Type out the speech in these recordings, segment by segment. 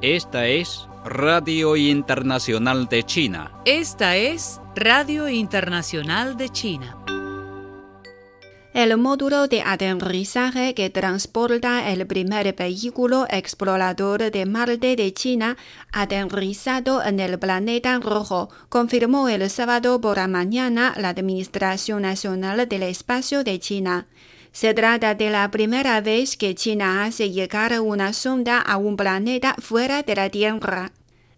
Esta es Radio Internacional de China. Esta es Radio Internacional de China. El módulo de aterrizaje que transporta el primer vehículo explorador de Marte de China aterrizado en el planeta rojo, confirmó el sábado por la mañana la Administración Nacional del Espacio de China. Se trata de la primera vez que China hace llegar una sonda a un planeta fuera de la Tierra.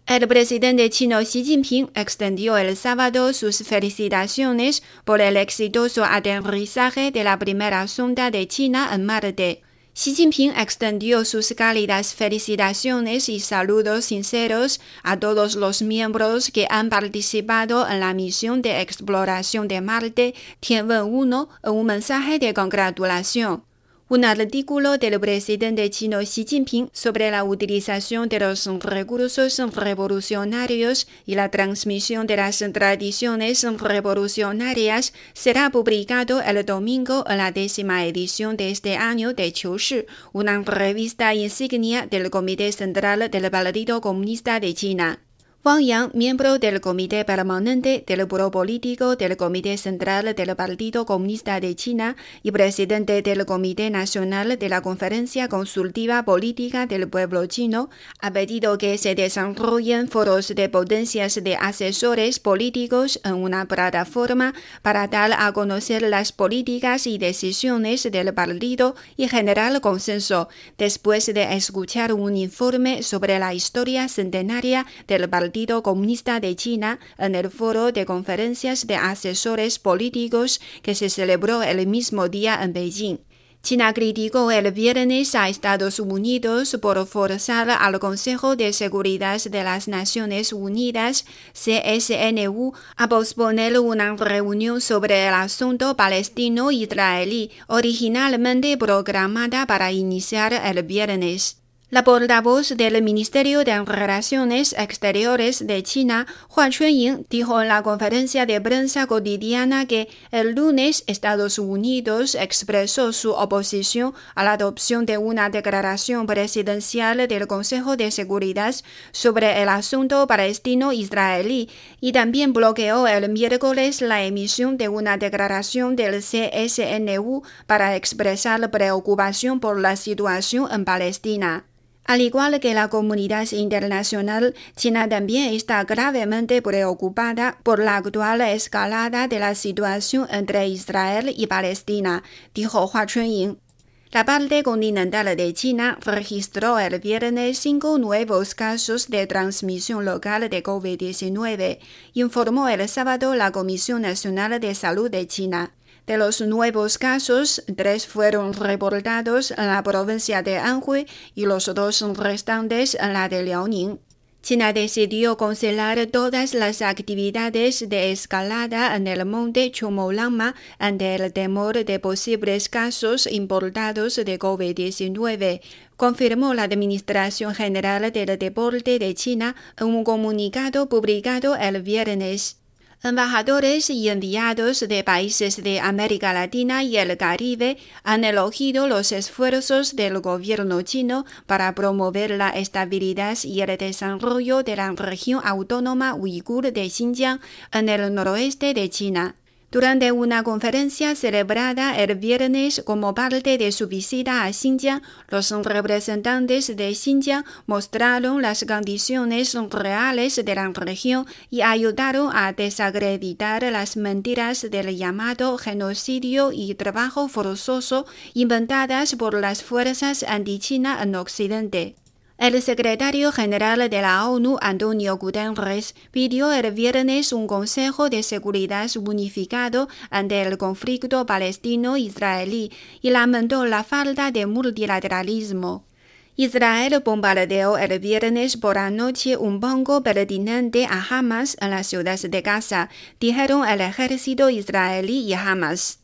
El presidente chino Xi Jinping extendió el sábado sus felicitaciones por el exitoso aterrizaje de la primera sonda de China en Marte. Xi Jinping extendió sus cálidas felicitaciones y saludos sinceros a todos los miembros que han participado en la misión de exploración de Marte Tianwen-1 en un mensaje de congratulación. Un artículo del presidente chino Xi Jinping sobre la utilización de los recursos revolucionarios y la transmisión de las tradiciones revolucionarias será publicado el domingo en la décima edición de este año de Qiushi, una revista insignia del Comité Central del Partido Comunista de China. Wang Yang, miembro del Comité Permanente del Buró Político del Comité Central del Partido Comunista de China y presidente del Comité Nacional de la Conferencia Consultiva Política del Pueblo Chino, ha pedido que se desarrollen foros de potencias de asesores políticos en una plataforma para dar a conocer las políticas y decisiones del partido y generar consenso, después de escuchar un informe sobre la historia centenaria del partido Partido Comunista de China en el foro de conferencias de asesores políticos que se celebró el mismo día en Beijing. China criticó el viernes a Estados Unidos por forzar al Consejo de Seguridad de las Naciones Unidas, CSNU, a posponer una reunión sobre el asunto palestino-israelí originalmente programada para iniciar el viernes. La portavoz del Ministerio de Relaciones Exteriores de China, Hua Chunying, dijo en la conferencia de prensa cotidiana que el lunes Estados Unidos expresó su oposición a la adopción de una declaración presidencial del Consejo de Seguridad sobre el asunto palestino-israelí y también bloqueó el miércoles la emisión de una declaración del CSNU para expresar preocupación por la situación en Palestina. Al igual que la comunidad internacional, China también está gravemente preocupada por la actual escalada de la situación entre Israel y Palestina, dijo Hua Chunying. La parte continental de China registró el viernes cinco nuevos casos de transmisión local de COVID-19, informó el sábado la Comisión Nacional de Salud de China. De los nuevos casos, tres fueron reportados en la provincia de Anhui y los dos restantes en la de Liaoning. China decidió cancelar todas las actividades de escalada en el monte Chomolangma ante el temor de posibles casos importados de COVID-19, confirmó la Administración General del Deporte de China en un comunicado publicado el viernes. Embajadores y enviados de países de América Latina y el Caribe han elogiado los esfuerzos del gobierno chino para promover la estabilidad y el desarrollo de la región autónoma uigur de Xinjiang en el noroeste de China. Durante una conferencia celebrada el viernes como parte de su visita a Xinjiang, los representantes de Xinjiang mostraron las condiciones reales de la región y ayudaron a desacreditar las mentiras del llamado genocidio y trabajo forzoso inventadas por las fuerzas anti-China en Occidente. El secretario general de la ONU, Antonio Guterres, pidió el viernes un Consejo de Seguridad unificado ante el conflicto palestino-israelí y lamentó la falta de multilateralismo. Israel bombardeó el viernes por la noche un banco pertinente a Hamas en la ciudad de Gaza, dijeron el ejército israelí y Hamas.